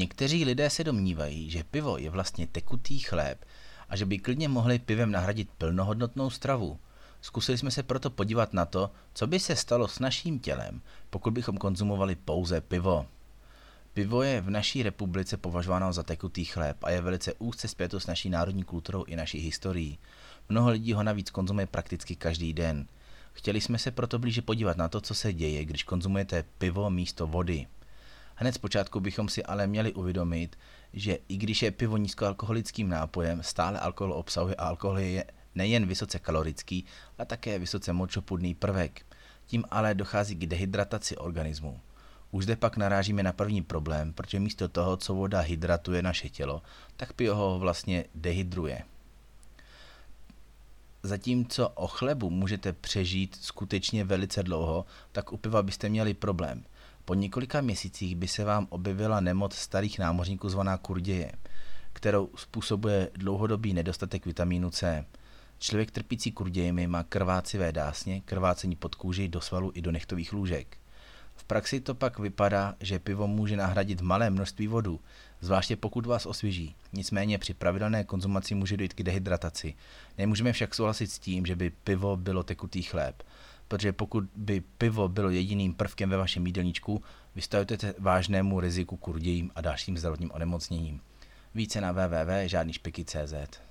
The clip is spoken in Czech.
Někteří lidé se domnívají, že pivo je vlastně tekutý chléb a že by klidně mohli pivem nahradit plnohodnotnou stravu. Zkusili jsme se proto podívat na to, co by se stalo s naším tělem, pokud bychom konzumovali pouze pivo. Pivo je v naší republice považováno za tekutý chléb a je velice úzce zpěto s naší národní kulturou i naší historií. Mnoho lidí ho navíc konzumuje prakticky každý den. Chtěli jsme se proto blíže podívat na to, co se děje, když konzumujete pivo místo vody. Hned zpočátku bychom si ale měli uvědomit, že i když je pivo nízkoalkoholickým nápojem, stále alkohol obsahuje a alkohol je nejen vysoce kalorický, ale také vysoce močopudný prvek. Tím ale dochází k dehydrataci organismu. Už zde pak narážíme na první problém, protože místo toho, co voda hydratuje naše tělo, tak pivo ho vlastně dehydruje. Zatímco o chlebu můžete přežít skutečně velice dlouho, tak u piva byste měli problém. Po několika měsících by se vám objevila nemoc starých námořníků zvaná kurděje, kterou způsobuje dlouhodobý nedostatek vitamínu C. Člověk trpící kurdějemi má krvácivé dásně, krvácení pod kůži do svalu i do nechtových lůžek. V praxi to pak vypadá, že pivo může nahradit malé množství vodu, zvláště pokud vás osvěží. Nicméně při pravidelné konzumaci může dojít k dehydrataci. Nemůžeme však souhlasit s tím, že by pivo bylo tekutý chléb, protože pokud by pivo bylo jediným prvkem ve vašem jídelníčku, vystavujete vážnému riziku kurdějím a dalším zdravotním onemocněním. Více na www.žádnýšpiky.cz